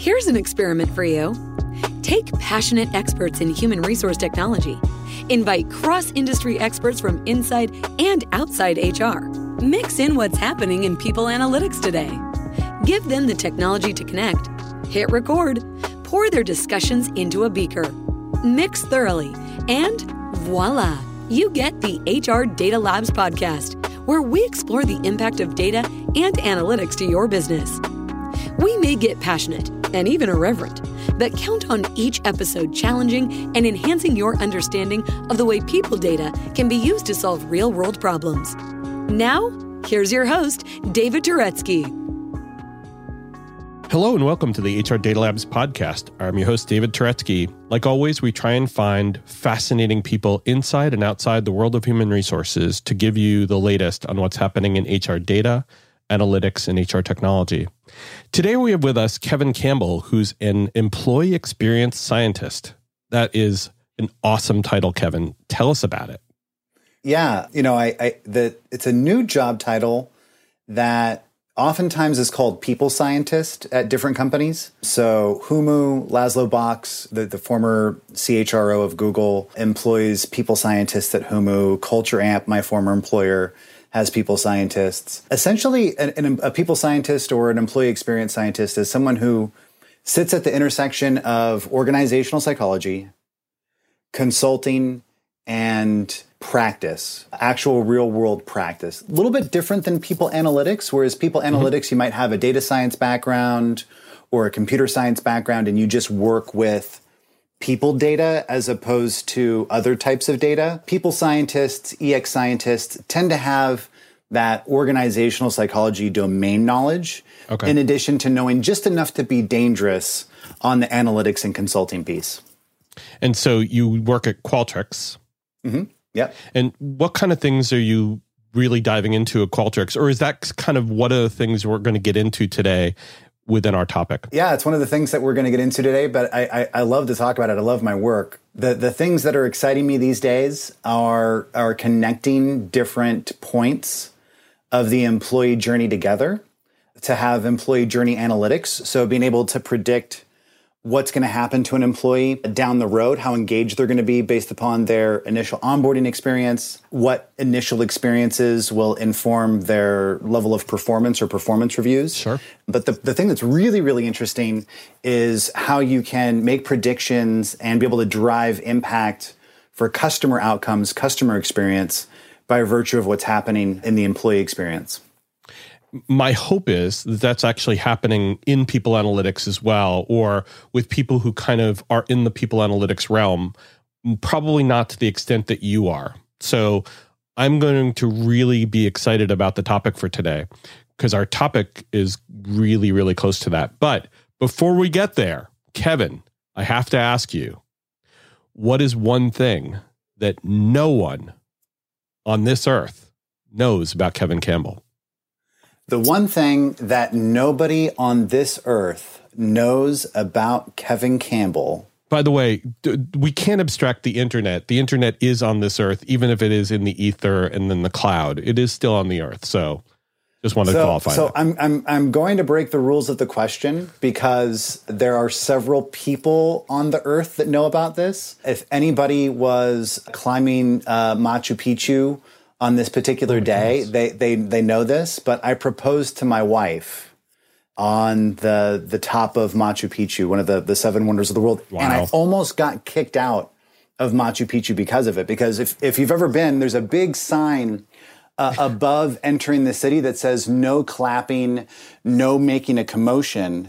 Here's an experiment for you. Take passionate experts in human resource technology. Invite cross industry experts from inside and outside HR. Mix in what's happening in people analytics today. Give them the technology to connect. Hit record. Pour their discussions into a beaker. Mix thoroughly. And voila, you get the HR Data Labs podcast, where we explore the impact of data and analytics to your business. We may get passionate and even irreverent, but count on each episode challenging and enhancing your understanding of the way people data can be used to solve real world problems. Now, here's your host, David Turetsky. Hello and welcome to the HR Data Labs podcast. I'm your host, David Turetsky. Like always, we try and find fascinating people inside and outside the world of human resources to give you the latest on what's happening in HR data, analytics, and HR technology. Today, we have with us Kevin Campbell, who's an employee experience scientist. That is an awesome title, Kevin. Tell us about it. Yeah, you know, I, I the it's a new job title that oftentimes is called people scientist at different companies. So Humu, Laszlo Bock, the, the former CHRO of Google, employs people scientists at Humu. Culture Amp, my former employer, has people scientists. Essentially, an, an, a people scientist or an employee experience scientist is someone who sits at the intersection of organizational psychology, consulting, and practice, actual real world practice. A little bit different than people analytics, whereas people mm-hmm. analytics, you might have a data science background or a computer science background, and you just work with people data as opposed to other types of data. People scientists, EX scientists tend to have that organizational psychology domain knowledge okay. in addition to knowing just enough to be dangerous on the analytics and consulting piece. And so you work at Qualtrics. Mm-hmm. Yeah. And what kind of things are you really diving into at Qualtrics? Or is that kind of one of the things we're going to get into today within our topic? Yeah, it's one of the things that we're going to get into today, but I, I, I, love to talk about it. I love my work. The, the things that are exciting me these days are, are connecting different points of the employee journey together to have employee journey analytics. So being able to predict what's going to happen to an employee down the road, how engaged they're going to be based upon their initial onboarding experience, what initial experiences will inform their level of performance or performance reviews. Sure. But the, the thing that's really, really interesting is how you can make predictions and be able to drive impact for customer outcomes, customer experience by virtue of what's happening in the employee experience my hope is that that's actually happening in people analytics as well, or with people who kind of are in the people analytics realm, probably not to the extent that you are. So I'm going to really be excited about the topic for today because our topic is really, really close to that. But before we get there, Kevin, I have to ask you what is one thing that no one on this earth knows about Kevin Campbell? The one thing that nobody on this earth knows about Kevin Campbell. By the way, we can't abstract the internet. The internet is on this earth, even if it is in the ether and then the cloud. It is still on the earth. So just want to so, qualify. So I'm, I'm, I'm going to break the rules of the question because there are several people on the earth that know about this. If anybody was climbing uh, Machu Picchu on this particular oh day. They they they know this, but I proposed to my wife on the the top of Machu Picchu, one of the the seven wonders of the world, wow. and I almost got kicked out of Machu Picchu because of it. Because if if you've ever been, there's a big sign. Uh, above entering the city that says no clapping, no making a commotion.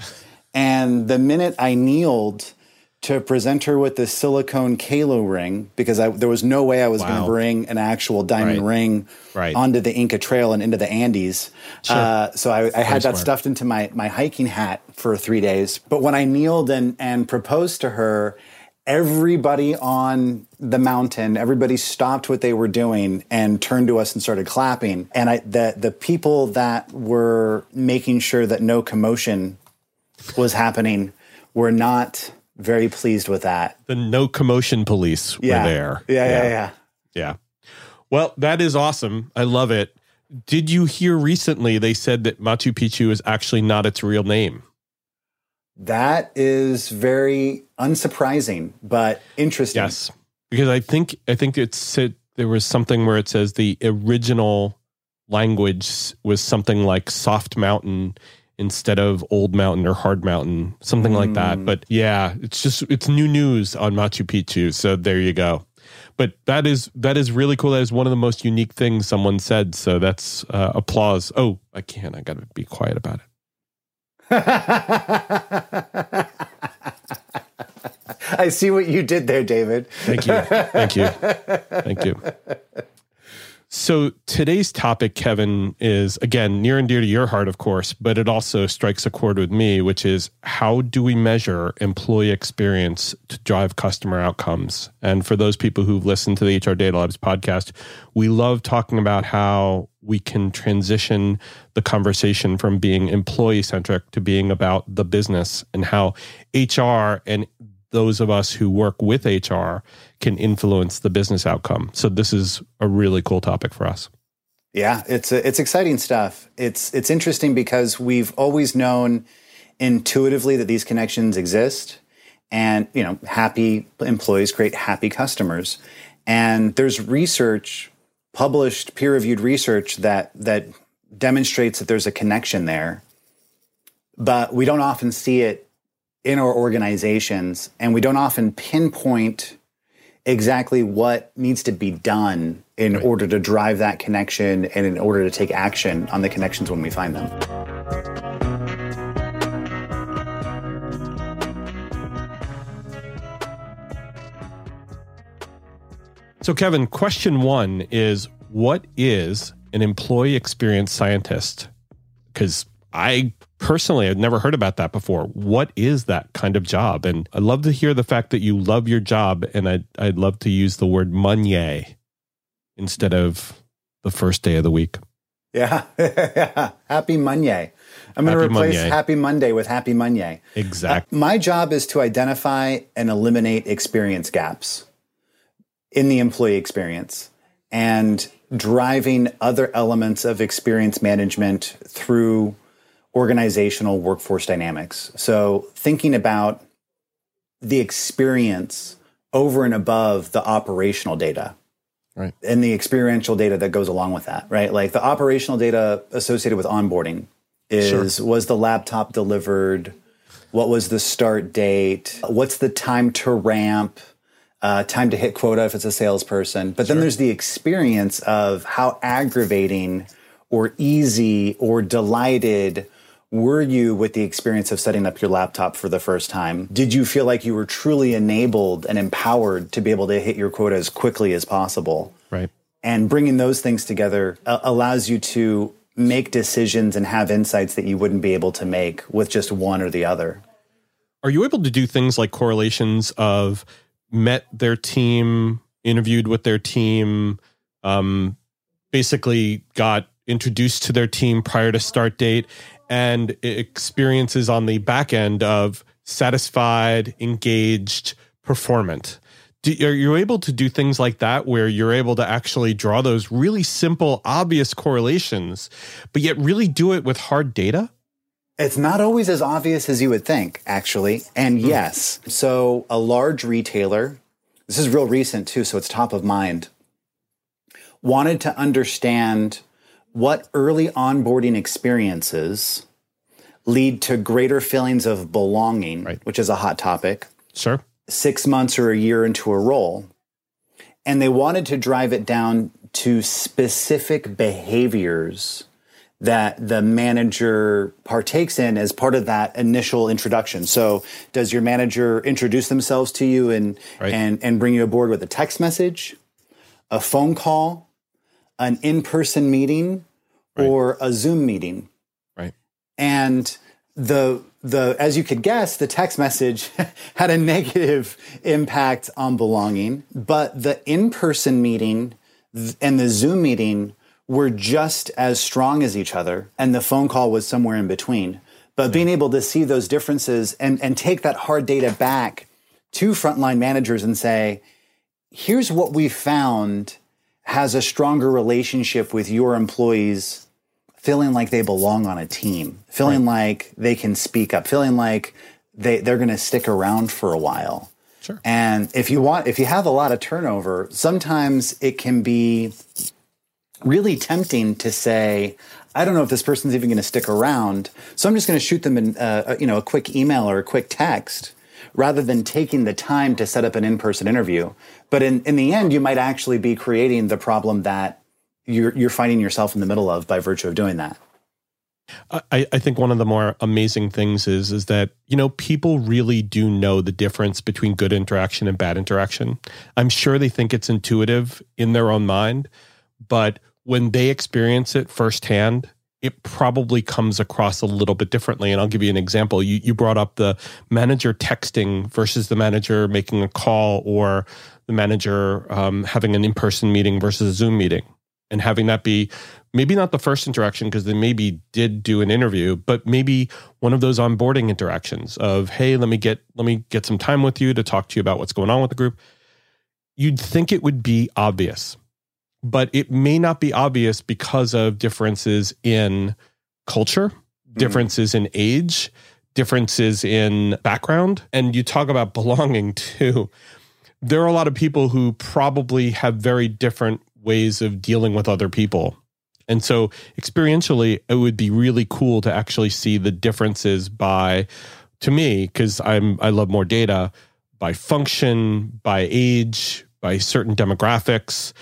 And the minute I kneeled, to present her with the silicone Qalo ring because I, there was no way I was wow. going to bring an actual diamond right. ring right. onto the Inca Trail and into the Andes. Sure. Uh, so I, I had that stuffed into my, my hiking hat for three days. But when I kneeled and, and proposed to her, everybody on the mountain, everybody stopped what they were doing and turned to us and started clapping. And I, the, the people that were making sure that no commotion was happening were not very pleased with that. The no commotion police yeah. were there. Yeah, yeah, yeah, yeah. Yeah. Well, that is awesome. I love it. Did you hear recently they said that Machu Picchu is actually not its real name? That is very unsurprising, but interesting. Yes, because I think I think it's it, there was something where it says the original language was something like soft mountain instead of old mountain or hard mountain, something mm. like that. Hmm. But yeah, it's just it's new news on Machu Picchu. So there you go. But that is that is really cool. That is one of the most unique things someone said. So that's uh, applause. Oh, I can't. I got to be quiet about it. I see what you did there, David. Thank you. Thank you. Thank you. So today's topic, Kevin, is again near and dear to your heart, of course, but it also strikes a chord with me, which is how do we measure employee experience to drive customer outcomes? And for those people who've listened to the HR Data Labs podcast, we love talking about how we can transition the conversation from being employee centric to being about the business and how HR and those of us who work with HR can influence the business outcome. So this is a really cool topic for us. Yeah, it's it's exciting stuff. It's it's interesting because we've always known intuitively that these connections exist and, you know, happy employees create happy customers. And there's research published peer-reviewed research that that demonstrates that there's a connection there. But we don't often see it in our organizations, and we don't often pinpoint exactly what needs to be done in right. order to drive that connection and in order to take action on the connections when we find them. So, Kevin, question one is what is an employee experience scientist? Because I personally I'd never heard about that before. What is that kind of job? And I'd love to hear the fact that you love your job and I'd I'd love to use the word Monday instead of the first day of the week. Yeah. Happy Monday. I'm going to replace Monday. Happy Monday with Happy Monday. Exactly. Uh, my job is to identify and eliminate experience gaps in the employee experience and driving other elements of experience management through organizational workforce dynamics. So thinking about the experience over and above the operational data. Right. And the experiential data that goes along with that, right? Like the operational data associated with onboarding is sure. was the laptop delivered? What was the start date? What's the time to ramp? Uh, time to hit quota if it's a salesperson. But sure. then there's the experience of how aggravating or easy or delighted were you with the experience of setting up your laptop for the first time? Did you feel like you were truly enabled and empowered to be able to hit your quota as quickly as possible? Right. And bringing those things together uh, allows you to make decisions and have insights that you wouldn't be able to make with just one or the other. Are you able to do things like correlations of met their team, interviewed with their team, um, basically got introduced to their team prior to start date and experiences on the back end of satisfied, engaged, performant. Do, are you able to do things like that where you're able to actually draw those really simple, obvious correlations, but yet really do it with hard data? It's not always as obvious as you would think, actually. And hmm. yes, so a large retailer, this is real recent too, so it's top of mind, wanted to understand what early onboarding experiences lead to greater feelings of belonging, right. which is a hot topic. Sure. Six months or a year into a role. And they wanted to drive it down to specific behaviors that the manager partakes in as part of that initial introduction. So, does your manager introduce themselves to you and right. and and bring you aboard with a text message, a phone call, an in person meeting right. or a Zoom meeting. Right. And the the as you could guess, the text message had a negative impact on belonging, but the in-person meeting and the Zoom meeting were just as strong as each other, and the phone call was somewhere in between. But being able to see those differences and, and take that hard data back to frontline managers and say, here's what we found has a stronger relationship with your employees feeling like they belong on a team, feeling right. like they can speak up, feeling like they they're going to stick around for a while. Sure. And if you want, if you have a lot of turnover, sometimes it can be really tempting to say, I don't know if this person's even going to stick around, so I'm just going to shoot them in, uh, you know, a quick email or a quick text, rather than taking the time to set up an in-person interview. But in, in the end, you might actually be creating the problem that you're you're finding yourself in the middle of by virtue of doing that. I, I think one of the more amazing things is is that you know people really do know the difference between good interaction and bad interaction. I'm sure they think it's intuitive in their own mind, but when they experience it firsthand, it probably comes across a little bit differently. And I'll give you an example. You you brought up the manager texting versus the manager making a call or the manager um, having an in person meeting versus a Zoom meeting, and having that be maybe not the first interaction because they maybe did do an interview but maybe one of those onboarding interactions of hey let me get let me get some time with you to talk to you about what's going on with the group you'd think it would be obvious but it may not be obvious because of differences in culture mm-hmm. differences in age differences in background. And you talk about belonging too. There are a lot of people who probably have very different ways of dealing with other people. And so experientially, it would be really cool to actually see the differences by, to me, because I'm I love more data by function, by age, by certain demographics,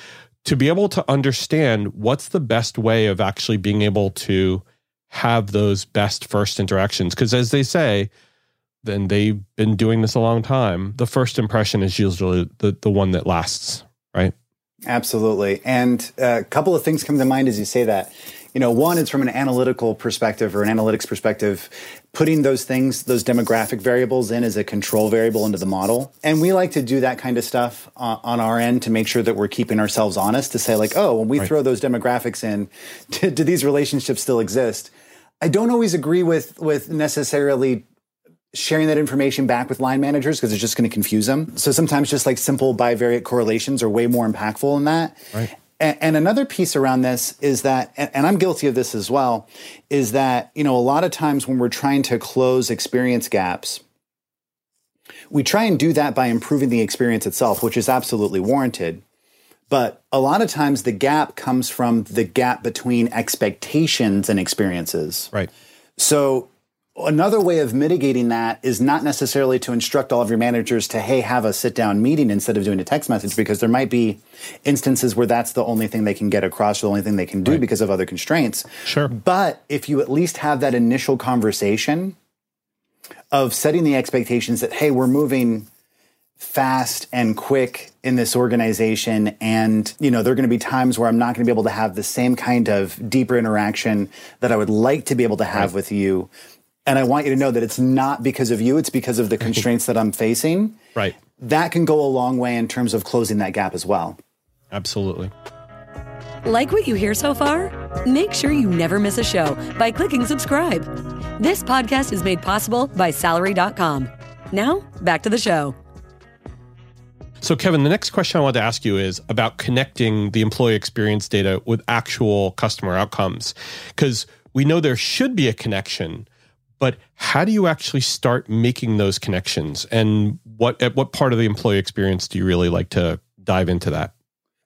to be able to understand what's the best way of actually being able to have those best first interactions. Because as they say, then they've been doing this a long time. The first impression is usually the, the one that lasts, right? Absolutely. And uh, a couple of things come to mind as you say that. You know, one is from an analytical perspective or an analytics perspective, putting those things, those demographic variables in as a control variable into the model. And we like to do that kind of stuff uh, on our end to make sure that we're keeping ourselves honest to say, like, oh, when we right. throw those demographics in, do, do these relationships still exist? I don't always agree with with necessarily sharing that information back with line managers because it's just going to confuse them. So sometimes just like simple bivariate correlations are way more impactful than that. Right. And, and another piece around this is that, and, and I'm guilty of this as well, is that, you know, a lot of times when we're trying to close experience gaps, we try and do that by improving the experience itself, which is absolutely warranted. But a lot of times the gap comes from the gap between expectations and experiences. Right. So Another way of mitigating that is not necessarily to instruct all of your managers to, hey, have a sit down meeting instead of doing a text message, because there might be instances where that's the only thing they can get across, or the only thing they can do right. because of other constraints. Sure. But if you at least have that initial conversation of setting the expectations that, hey, we're moving fast and quick in this organization and you know there're going to be times where i'm not going to be able to have the same kind of deeper interaction that i would like to be able to have right. with you and I want you to know that it's not because of you, it's because of the constraints that I'm facing. Right. That can go a long way in terms of closing that gap as well. Absolutely. Like what you hear so far? Make sure you never miss a show by clicking subscribe. This podcast is made possible by salary.com. Now, back to the show. So, Kevin, the next question I want to ask you is about connecting the employee experience data with actual customer outcomes. Because we know there should be a connection, but how do you actually start making those connections? And what at what part of the employee experience do you really like to dive into that?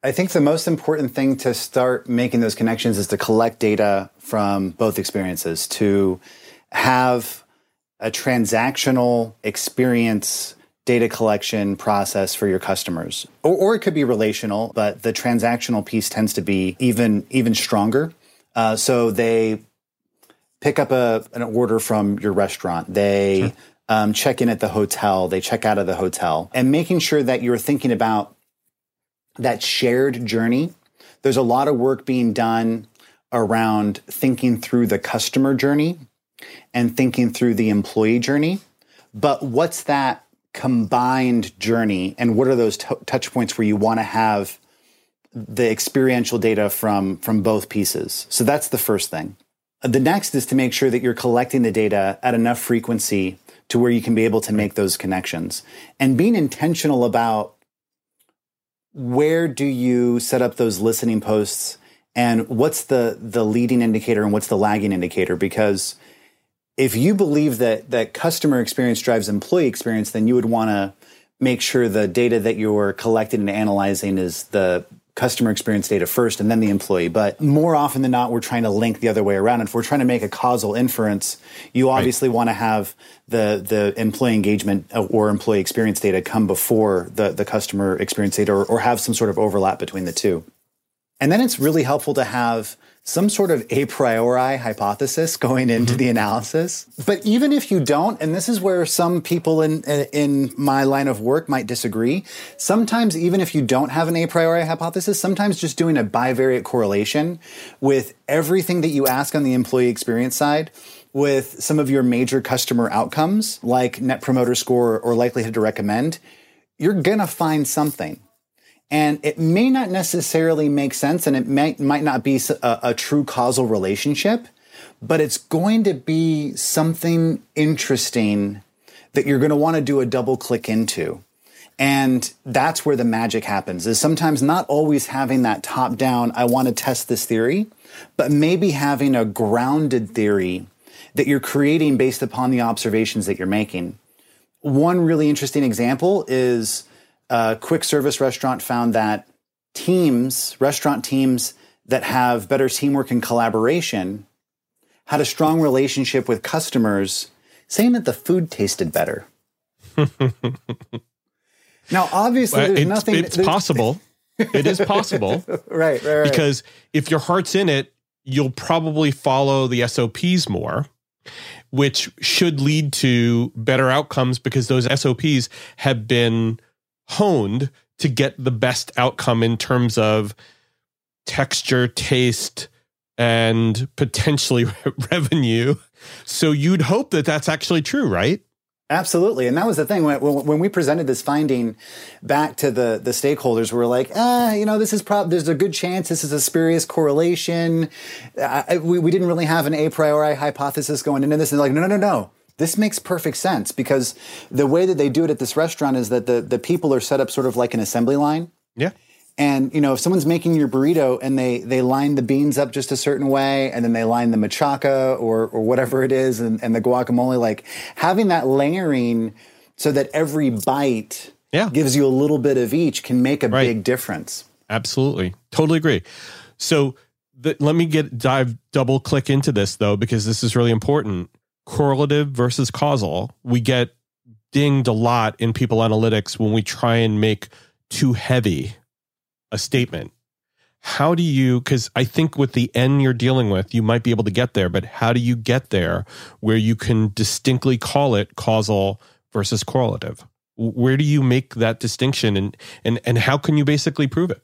I think the most important thing to start making those connections is to collect data from both experiences to have a transactional experience data collection process for your customers. Or, or, it could be relational but the transactional piece tends to be even even stronger. Uh, so they pick up a, an order from your restaurant. They sure. um, check in at the hotel. They check out of the hotel. And making sure that you're thinking about that shared journey. There's a lot of work being done around thinking through the customer journey and thinking through the employee journey. But what's that combined journey and what are those t- touch points where you want to have the experiential data from from both pieces. So that's the first thing. The next is to make sure that you're collecting the data at enough frequency to where you can be able to make those connections. And being intentional about where do you set up those listening posts and what's the the leading indicator and what's the lagging indicator? Because if you believe that that customer experience drives employee experience, then you would want to make sure the data that you're collecting and analyzing is the customer experience data first and then the employee. But more often than not, we're trying to link the other way around. And if we're trying to make a causal inference, you obviously right. want to have the the employee engagement uh, or employee experience data come before the, the customer experience data or, or have some sort of overlap between the two. And then it's really helpful to have some sort of a priori hypothesis going into mm-hmm. the analysis. But even if you don't, and this is where some people in in my line of work might disagree, sometimes even if you don't have an a priori hypothesis, sometimes just doing a bivariate correlation with everything that you ask on the employee experience side with some of your major customer outcomes like net promoter score or likelihood to recommend, you're going to find something and it may not necessarily make sense and it may, might not be a, a true causal relationship, but it's going to be something interesting that you're going to want to do a double click into. And that's where the magic happens is sometimes not always having that top down, I want to test this theory, but maybe having a grounded theory that you're creating based upon the observations that you're making. One really interesting example is a quick service restaurant found that teams, restaurant teams that have better teamwork and collaboration, had a strong relationship with customers, saying that the food tasted better. now, obviously, there's it's, nothing. It's there's, possible. it is possible. right, right, right. Because if your heart's in it, you'll probably follow the SOPs more, which should lead to better outcomes because those SOPs have been honed to get the best outcome in terms of texture, taste, and potentially revenue. So you'd hope that that's actually true, right? Absolutely, and that was the thing when, when we presented this finding back to the the stakeholders. We were like, ah, you know, this is prob there's a good chance this is a spurious correlation. I, we we didn't really have an a priori hypothesis going into this, and like, no, no, no, no this makes perfect sense because the way that they do it at this restaurant is that the, the people are set up sort of like an assembly line. Yeah. And you know, if someone's making your burrito and they they line the beans up just a certain way, and then they line the machaca or or whatever it is, and, and the guacamole, like having that layering so that every bite yeah. gives you a little bit of each can make a right. big difference. Absolutely, totally agree. So the, let me get dive double click into this though because this is really important correlative versus causal. We get dinged a lot in people analytics when we try and make too heavy a statement. How do you, because I think with the N you're dealing with, you might be able to get there, but how do you get there where you can distinctly call it causal versus correlative? Where do you make that distinction and, and, and how can you basically prove it?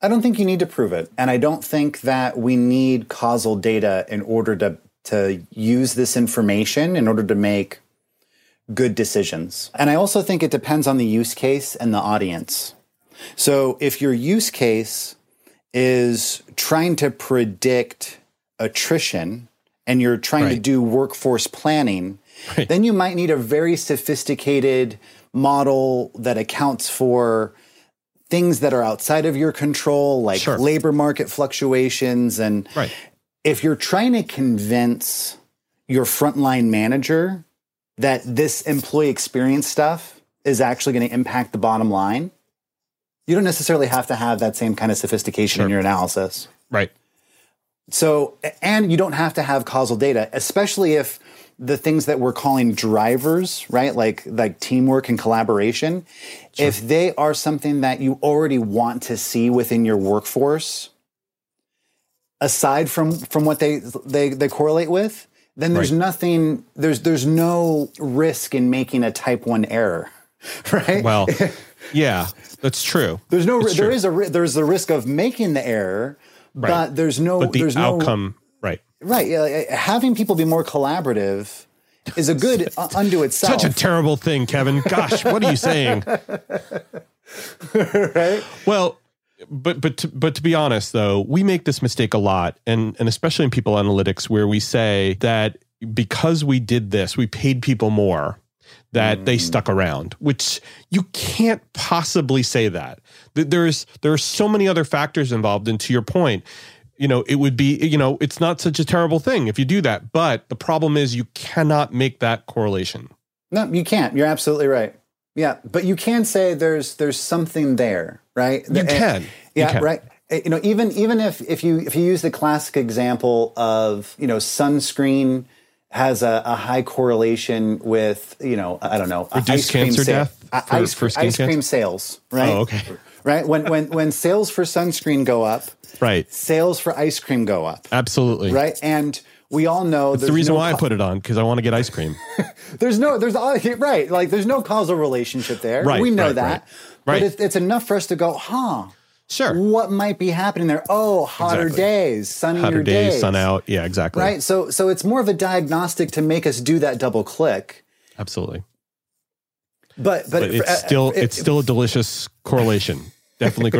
I don't think you need to prove it. And I don't think that we need causal data in order to to use this information in order to make good decisions. And I also think it depends on the use case and the audience. So if your use case is trying to predict attrition and you're trying right. to do workforce planning, right. then you might need a very sophisticated model that accounts for things that are outside of your control, like sure. labor market fluctuations and right if you're trying to convince your frontline manager that this employee experience stuff is actually going to impact the bottom line, you don't necessarily have to have that same kind of sophistication sure. in your analysis. Right. So, and you don't have to have causal data, especially if the things that we're calling drivers, right? Like like teamwork and collaboration, sure. if they are something that you already want to see within your workforce, aside from from what they they they correlate with, then there's right. nothing there's there's no risk in making a type 1 error. Right? Well, yeah, that's true. There's no it's there is a there's the risk of making the error, right. but there's no but the there's outcome no, right. Right, yeah, eh, having people be more collaborative is a good unto itself. Such a terrible thing, Kevin. Gosh, what are you saying? right? Well, but but to, but to be honest though, we make this mistake a lot, and and especially in people analytics, where we say that because we did this, we paid people more that mm. they stuck around, which you can't possibly say that. There's there are so many other factors involved, and to your point, you know, it would be, you know, it's not such a terrible thing if you do that. But the problem is you cannot make that correlation. No, you can't. You're absolutely right. Yeah, but you can say there's there's something there, right? You And- can. You Yeah, can. right. Uh, You know, even even if if you if you use the classic example of you know sunscreen has a, a high correlation with you know I don't know Reduced ice cream cancer sa- death for- ice, for ice cream cancer? sales, right? Oh, okay. Right when when when sales for sunscreen go up, Right. sales for ice cream go up, Absolutely. right? And we all know the reason no why I put it on because I want to get ice cream. there's no, there's all right. Like there's no causal relationship there. Right, we know right, that. right. But Right. it's, it's enough for us to go, huh? Sure. What might be happening there? Oh, hotter Exactly. days, sunnier Hotter days, days, sun out. Yeah, exactly. Right. So, so it's more of a diagnostic to make us do that double click. Absolutely. But, but, But it's uh, still it- it's still a delicious correlation. Definitely.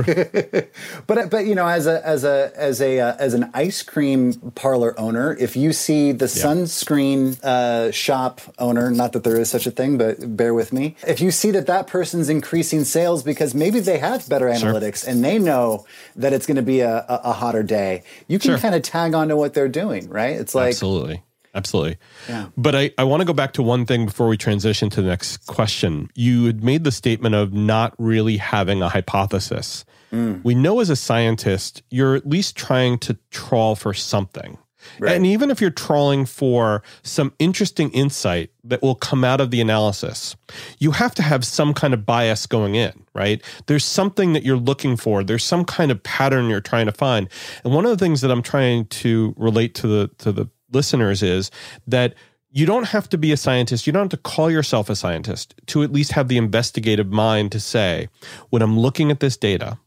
But but you know, as a as a as a uh, as an ice cream parlor owner, if you see the sunscreen uh, shop owner, not that there is such a thing, but bear with me. If you see that that person's increasing sales because maybe they have better analytics and they know that it's going to be a, a, a hotter day, you can Sure. kind of tag on to what they're doing, right? It's like Absolutely. Absolutely. Yeah. But I, I want to go back to one thing before we transition to the next question. You had made the statement of not really having a hypothesis. Mm. We know as a scientist, you're at least trying to trawl for something. Right. And even if you're trawling for some interesting insight that will come out of the analysis, you have to have some kind of bias going in, right? There's something that you're looking for. There's some kind of pattern you're trying to find. And one of the things that I'm trying to relate to the to the listeners is that you don't have to be a scientist. You don't have to call yourself a scientist to at least have the investigative mind to say, when I'm looking at this data,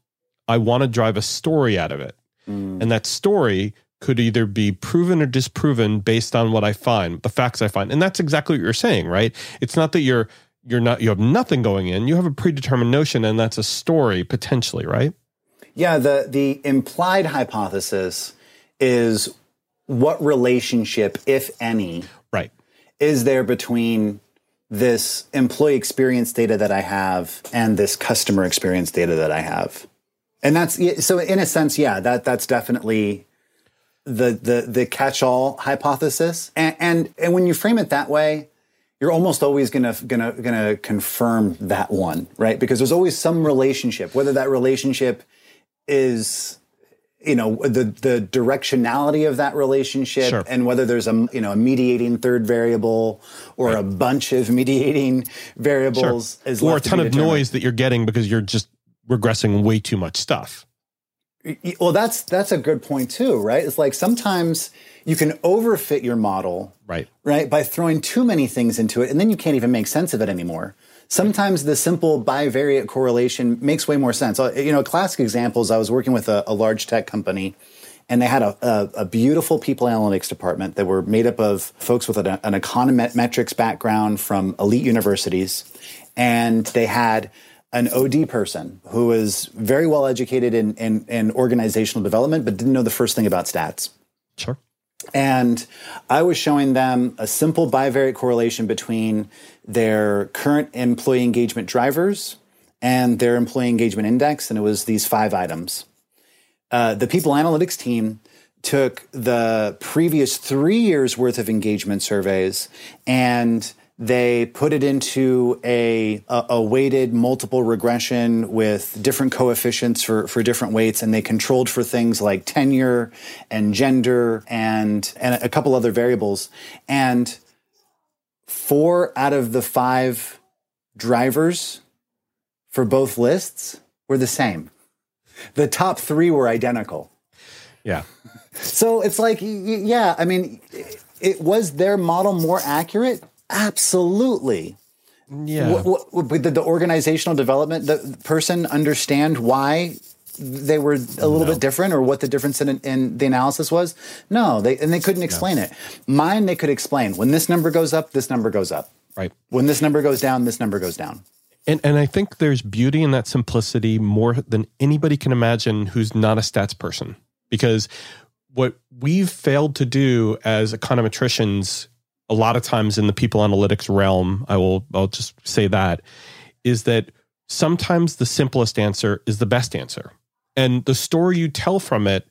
I want to drive a story out of it. Mm. And that story could either be proven or disproven based on what I find, the facts I find. And that's exactly what you're saying, right? It's not that you're you're not you have nothing going in. You have a predetermined notion and that's a story potentially, right? Yeah, the the implied hypothesis is what relationship, if any, Right. is there between this employee experience data that I have and this customer experience data that I have? And that's so in a sense, yeah, that that's definitely the the the catch-all hypothesis. And and, and when you frame it that way, you're almost always gonna gonna gonna confirm that one, right? Because there's always some relationship, whether that relationship is you know the the directionality of that relationship Sure. and whether there's a you know a mediating third variable or a bunch of mediating variables is or a left to ton of noise that you're getting because you're just regressing way too much stuff. Well, that's that's a good point too, right? It's like sometimes you can overfit your model, Right. right, by throwing too many things into it, and then you can't even make sense of it anymore. Sometimes the simple bivariate correlation makes way more sense. Uh, You know, classic examples. I was working with a, a large tech company, and they had a, a, a beautiful people analytics department that were made up of folks with an, an econometrics background from elite universities, and they had an OD person who was very well educated in, in, in organizational development, but didn't know the first thing about stats. Sure. And I was showing them a simple bivariate correlation between their current employee engagement drivers and their employee engagement index. And it was these five items. Uh, the people analytics team took the previous three years worth of engagement surveys and they put it into a, a, a weighted multiple regression with different coefficients for, for different weights, and they controlled for things like tenure and gender and, and a couple other variables. And four out of the five drivers for both lists were the same. The top three were identical. Yeah. So it's like, yeah, I mean, it was their model more accurate? Absolutely. Yeah. What, what, did the organizational development the person understand why they were a little bit different or what the difference in, in the analysis was? No, they and they couldn't explain it. Mine, they could explain. When this number goes up, this number goes up. right. When this number goes down, this number goes down. And and I think there's beauty in that simplicity more than anybody can imagine who's not a stats person. Because what we've failed to do as econometricians a lot of times in the people analytics realm, I will I'll just say that, is that sometimes the simplest answer is the best answer. And the story you tell from it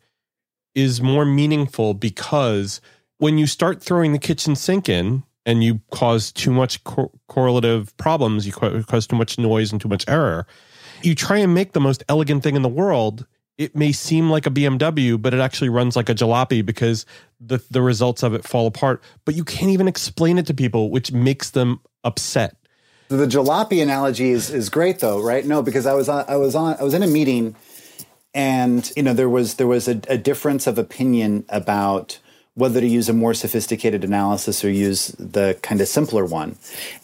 is more meaningful because when you start throwing the kitchen sink in and you cause too much cor- correlative problems, you cause too much noise and too much error, you try and make the most elegant thing in the world. It may seem like a BMW, but it actually runs like a jalopy because the, the results of it fall apart. But you can't even explain it to people, which makes them upset. The jalopy analogy is, is great though, right? No, because I was on, I was on I was in a meeting and you know there was there was a, a difference of opinion about whether to use a more sophisticated analysis or use the kind of simpler one.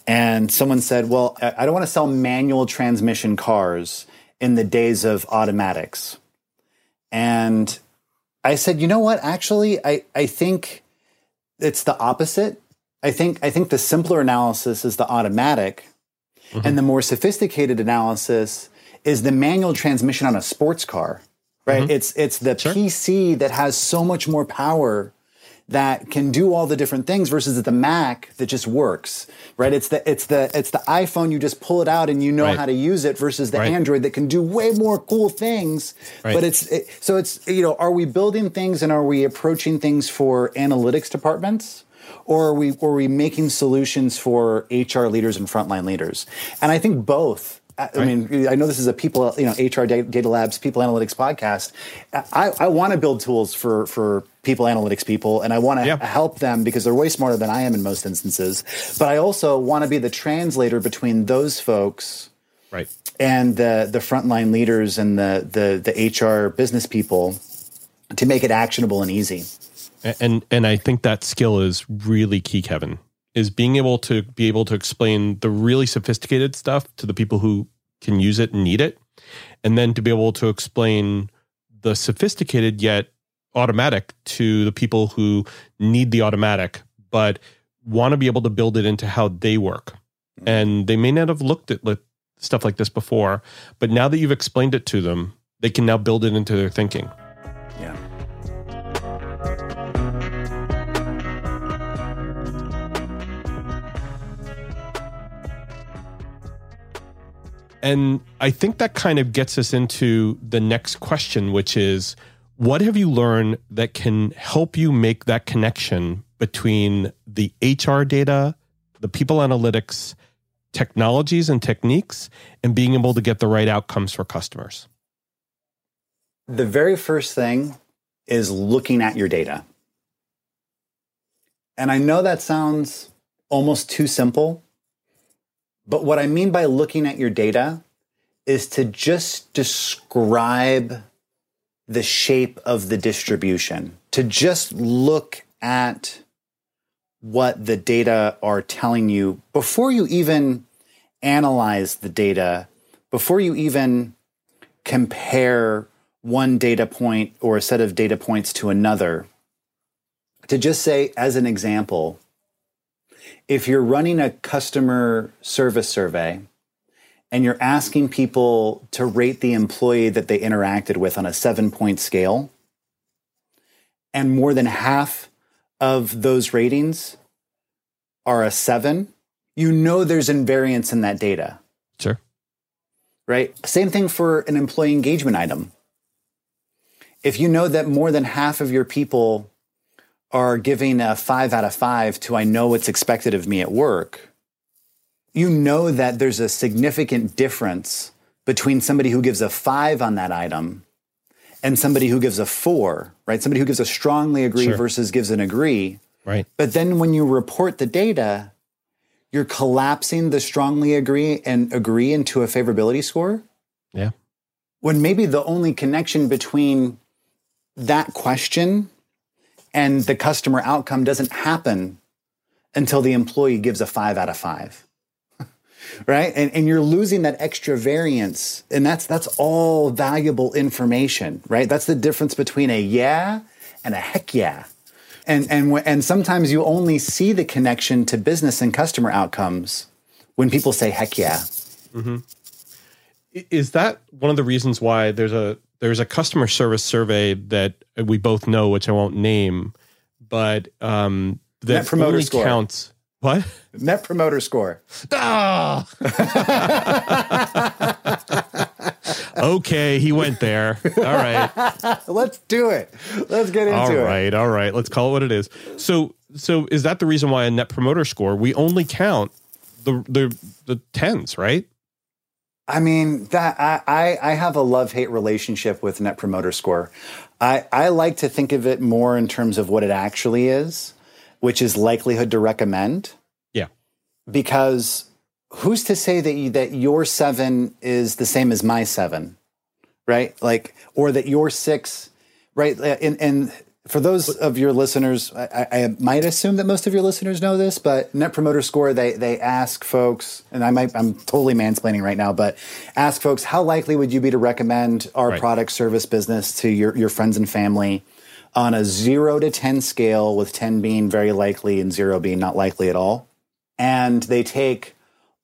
And someone said, Well, I don't want to sell manual transmission cars in the days of automatics. And I said, You know what? Actually, I, I think it's the opposite. I think, I think the simpler analysis is the automatic, mm-hmm. and the more sophisticated analysis is the manual transmission on a sports car right? Mm-hmm. It's it's the sure. PC that has so much more power that can do all the different things versus the Mac that just works, right? It's the it's the it's the iPhone you just pull it out and you know right. how to use it versus the right. Android that can do way more cool things. Right. But it's it, so it's you know, are we building things and are we approaching things for analytics departments? Or are we or are we making solutions for HR leaders and frontline leaders? And I think both I right. mean, I know this is a people, you know, HR Data Labs People Analytics podcast. I, I want to build tools for for people analytics people, and I want to yeah. help them because they're way smarter than I am in most instances. But I also want to be the translator between those folks, right, and the the frontline leaders and the the the HR business people to make it actionable and easy. And and I think that skill is really key, Kevin is being able to be able to explain the really sophisticated stuff to the people who can use it and need it and then to be able to explain the sophisticated yet automatic to the people who need the automatic but want to be able to build it into how they work. Mm-hmm. And they may not have looked at stuff like this before but now that you've explained it to them they can now build it into their thinking And I think that kind of gets us into the next question, which is what have you learned that can help you make that connection between the HR data, the people analytics, technologies and techniques, and being able to get the right outcomes for customers? The very first thing is looking at your data. And I know that sounds almost too simple, but what I mean by looking at your data is to just describe the shape of the distribution, to just look at what the data are telling you before you even analyze the data, before you even compare one data point or a set of data points to another. To just say, as an example, if you're running a customer service survey and you're asking people to rate the employee that they interacted with on a seven point scale, and more than half of those ratings are a seven, you know there's invariance in that data. Sure. Right? Same thing for an employee engagement item. If you know that more than half of your people are giving a five out of five to I know what's expected of me at work, you know that there's a significant difference between somebody who gives a five on that item and somebody who gives a four, right? Somebody who gives a strongly agree sure. versus gives an agree. Right. But then when you report the data, you're collapsing the strongly agree and agree into a favorability score. Yeah. When maybe the only connection between that question and the customer outcome doesn't happen until the employee gives a five out of five. right? And, and you're losing that extra variance. And that's that's all valuable information, right? That's the difference between a yeah and a heck yeah. And and and sometimes you only see the connection to business and customer outcomes when people say heck yeah. Mm-hmm. Is that one of the reasons why there's a there's a customer service survey that we both know, which I won't name, but um, that Net promoter only score. counts. What? Net promoter score. Ah! okay, he went there. All right. Let's do it. Let's get into all it. All right, all right. Let's call it what it is. So, so is that the reason why a net promoter score we only count the the the tens, right? I mean that I I, I have a love hate relationship with net promoter score. I I like to think of it more in terms of what it actually is, which is likelihood to recommend. Yeah. Because who's to say that you, that your seven is the same as my seven, right? Like, or that your six, right? And, and for those of your listeners, I, I, might assume that most of your listeners know this, but Net Promoter Score, they they ask folks, and I might I'm totally mansplaining right now, but ask folks how likely would you be to recommend our right. product, service, business to your your friends and family on a zero to ten scale, with ten being very likely and zero being not likely at all, and they take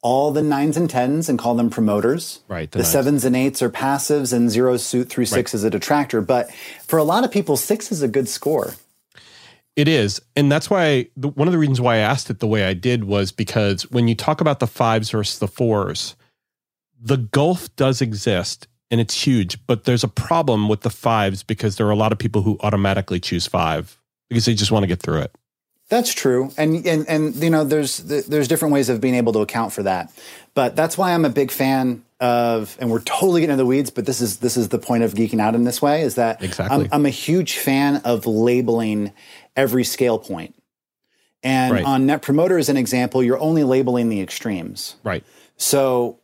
all the nines and tens and call them promoters. Right. The, the sevens and eights are passives, and zeros suit through six right. is a detractor. But for a lot of people, six is a good score. It is, and that's why the, one of the reasons why I asked it the way I did was because when you talk about the fives versus the fours, the gulf does exist and it's huge. But there's a problem with the fives because there are a lot of people who automatically choose five because they just want to get through it. That's true, and and and you know, there's there's different ways of being able to account for that, but that's why I'm a big fan of, and we're totally getting into the weeds, but this is this is the point of geeking out in this way is that exactly. I'm, I'm a huge fan of labeling every scale point, and right. on Net Promoter as an example, you're only labeling the extremes, right? So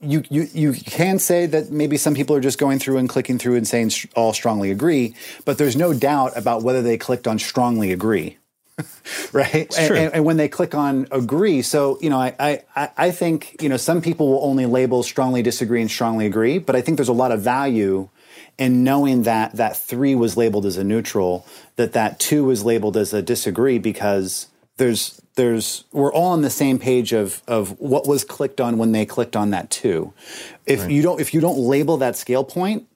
you, you you can say that maybe some people are just going through and clicking through and saying all strongly agree, but there's no doubt about whether they clicked on strongly agree. right? And, and, and, when they click on agree, so you know, I, I I think you know some people will only label strongly disagree and strongly agree, but I think there's a lot of value in knowing that that three was labeled as a neutral, that that two was labeled as a disagree, because there's there's we're all on the same page of of what was clicked on when they clicked on that too. If right. you don't if you don't label that scale point,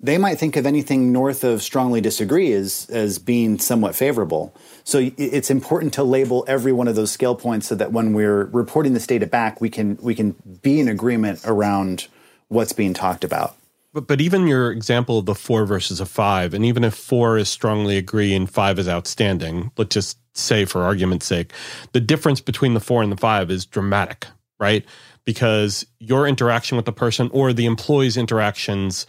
they might think of anything north of strongly disagree as as being somewhat favorable. So it's important to label every one of those scale points so that when we're reporting this data back, we can we can be in agreement around what's being talked about. But but even your example of the four versus a five, and even if four is strongly agree and five is outstanding, let's just say for argument's sake, the difference between the four and the five is dramatic, right? Because your interaction with the person or the employee's interactions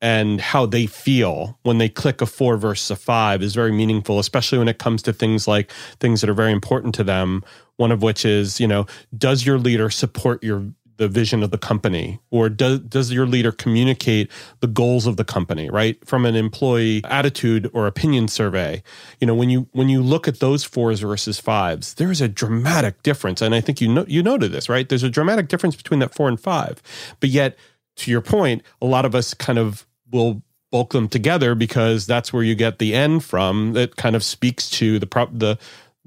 and how they feel when they click a four versus a five is very meaningful, especially when it comes to things like things that are very important to them. One of which is, you know, does your leader support your the vision of the company or does does your leader communicate the goals of the company right? From an employee attitude or opinion survey. You know when you when you look at those fours versus fives there is a dramatic difference. And i think you know you noted this right? There's a dramatic difference between that four and five. But yet to your point a lot of us kind of will bulk them together because that's where you get the n from that kind of speaks to the prop the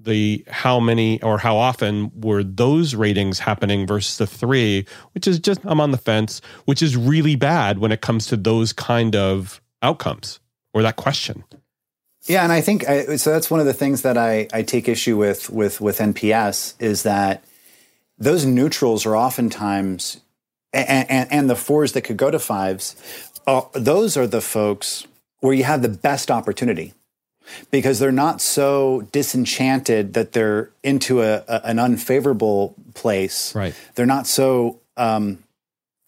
the how many or how often were those ratings happening versus the three which is just i'm on the fence which is really bad when it comes to those kind of outcomes or that question. Yeah and i think I, so that's one of the things that i i take issue with with with nps is that those neutrals are oftentimes and, and, and the fours that could go to fives uh, those are the folks where you have the best opportunity because they're not so disenchanted that they're into a, a an unfavorable place. Right. They're not so um,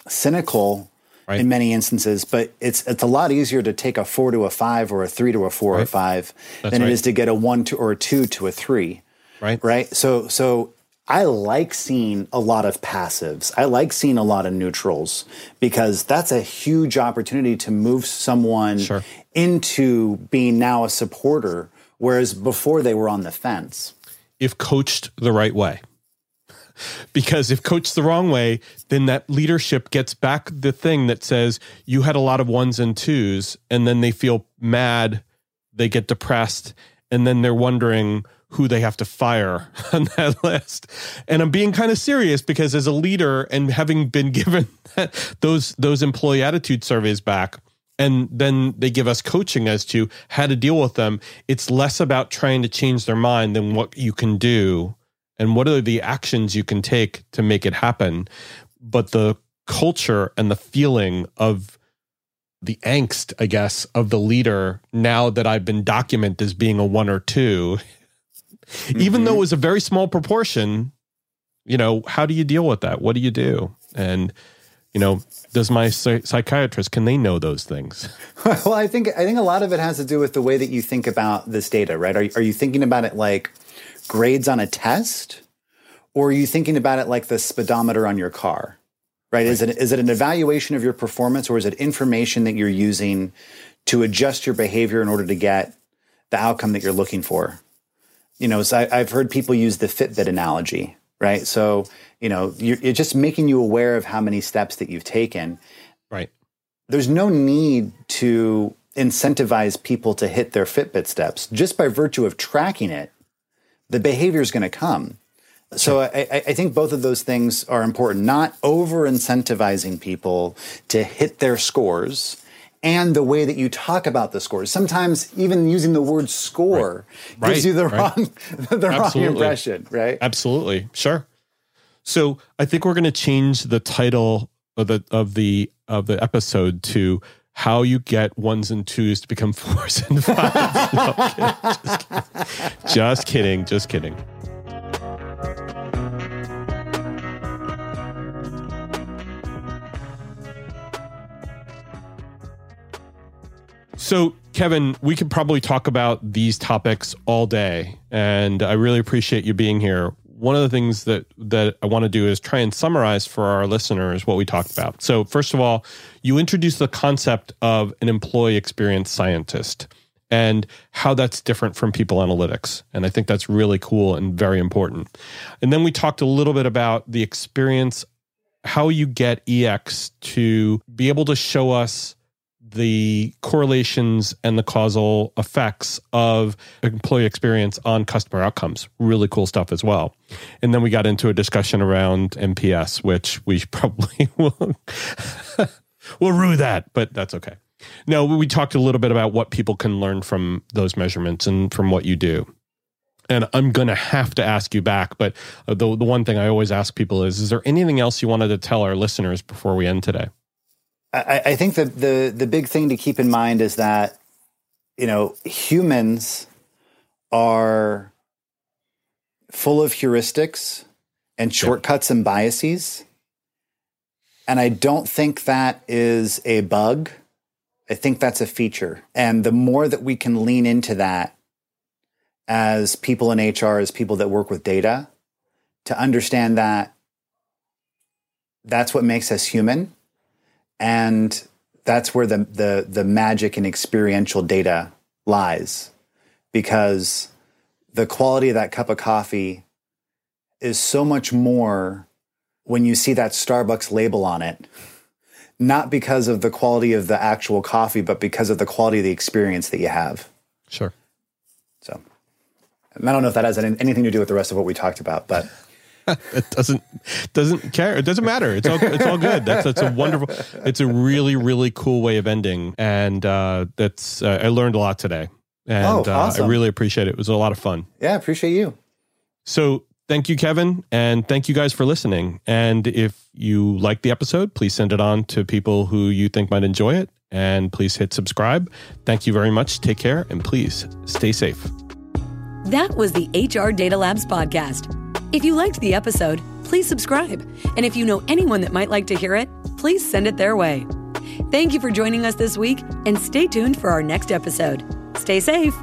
cynical right. in many instances, but it's it's a lot easier to take a four to a five or a three to a four right. or five That's than right. it is to get a one to or a two to a three. Right. Right. So so I like seeing a lot of passives. I like seeing a lot of neutrals because that's a huge opportunity to move someone sure. Into being now a supporter, whereas before they were on the fence. If coached the right way. Because if coached the wrong way, then that leadership gets back the thing that says you had a lot of ones and twos, and then they feel mad, they get depressed, and then they're wondering, who they have to fire on that list. And I'm being kind of serious because as a leader and having been given those those employee attitude surveys back and then they give us coaching as to how to deal with them, it's less about trying to change their mind than what you can do and what are the actions you can take to make it happen. But the culture and the feeling of the angst, I guess, of the leader now that I've been documented as being a one or 2 mm-hmm. even though it was a very small proportion, you know, how do you deal with that? What do you do? And, you know, does my psychiatrist can they know those things? well, I think I think a lot of it has to do with the way that you think about this data, right? Are are you thinking about it like grades on a test, or are you thinking about it like the speedometer on your car? Right? right. Is it is it an evaluation of your performance, or is it information that you're using to adjust your behavior in order to get the outcome that you're looking for? You know, so I, I've heard people use the Fitbit analogy, right? So you know, you're, you're just making you aware of how many steps that you've taken. Right. There's no need to incentivize people to hit their Fitbit steps just by virtue of tracking it. The behavior is going to come. So I, I, think both of those things are important. Not over incentivizing people to hit their scores, and the way that you talk about the scores. Sometimes even using the word score right. gives right. you the right. wrong the Absolutely. wrong impression. Right? Absolutely. Sure. So I think we're going to change the title of the of the of the episode to how you get ones and twos to become fours and fives. no, just, kidding. just kidding. Just kidding. So, Kevin, we could probably talk about these topics all day, and I really appreciate you being here one of the things that that I want to do is try and summarize for our listeners what we talked about. So, first of all, you introduced the concept of an employee experience scientist and how that's different from people analytics. And I think that's really cool and very important. And then we talked a little bit about the experience how you get EX to be able to show us the correlations and the causal effects of employee experience on customer outcomes. Really cool stuff as well. And then we got into a discussion around NPS, which we probably will we'll rue that, but that's okay. No, we talked a little bit about what people can learn from those measurements and from what you do. And I'm going to have to ask you back, but uh, the the one thing I always ask people is is there anything else you wanted to tell our listeners before we end today? I, I think that the the big thing to keep in mind is that you know humans are full of heuristics and shortcuts and biases. And I don't think that is a bug. I think that's a feature. And the more that we can lean into that as people in HR, as people that work with data, to understand that that's what makes us human and that's where the, the, the magic and experiential data lies because the quality of that cup of coffee is so much more when you see that Starbucks label on it, not because of the quality of the actual coffee, but because of the quality of the experience that you have. Sure. So I don't know if that has anything to do with the rest of what we talked about, but it doesn't doesn't care. It doesn't matter. It's all it's all good. That's that's a wonderful. It's a really really cool way of ending, and uh, that's uh, I learned a lot today, and oh, awesome. uh, I really appreciate it. It was a lot of fun. Yeah, appreciate you. So thank you, Kevin, and thank you guys for listening. And if you like the episode, please send it on to people who you think might enjoy it, and please hit subscribe. Thank you very much. Take care, and please stay safe. That was the HR Data Labs podcast. If you liked the episode, please subscribe. And if you know anyone that might like to hear it, please send it their way. Thank you for joining us this week and stay tuned for our next episode. Stay safe.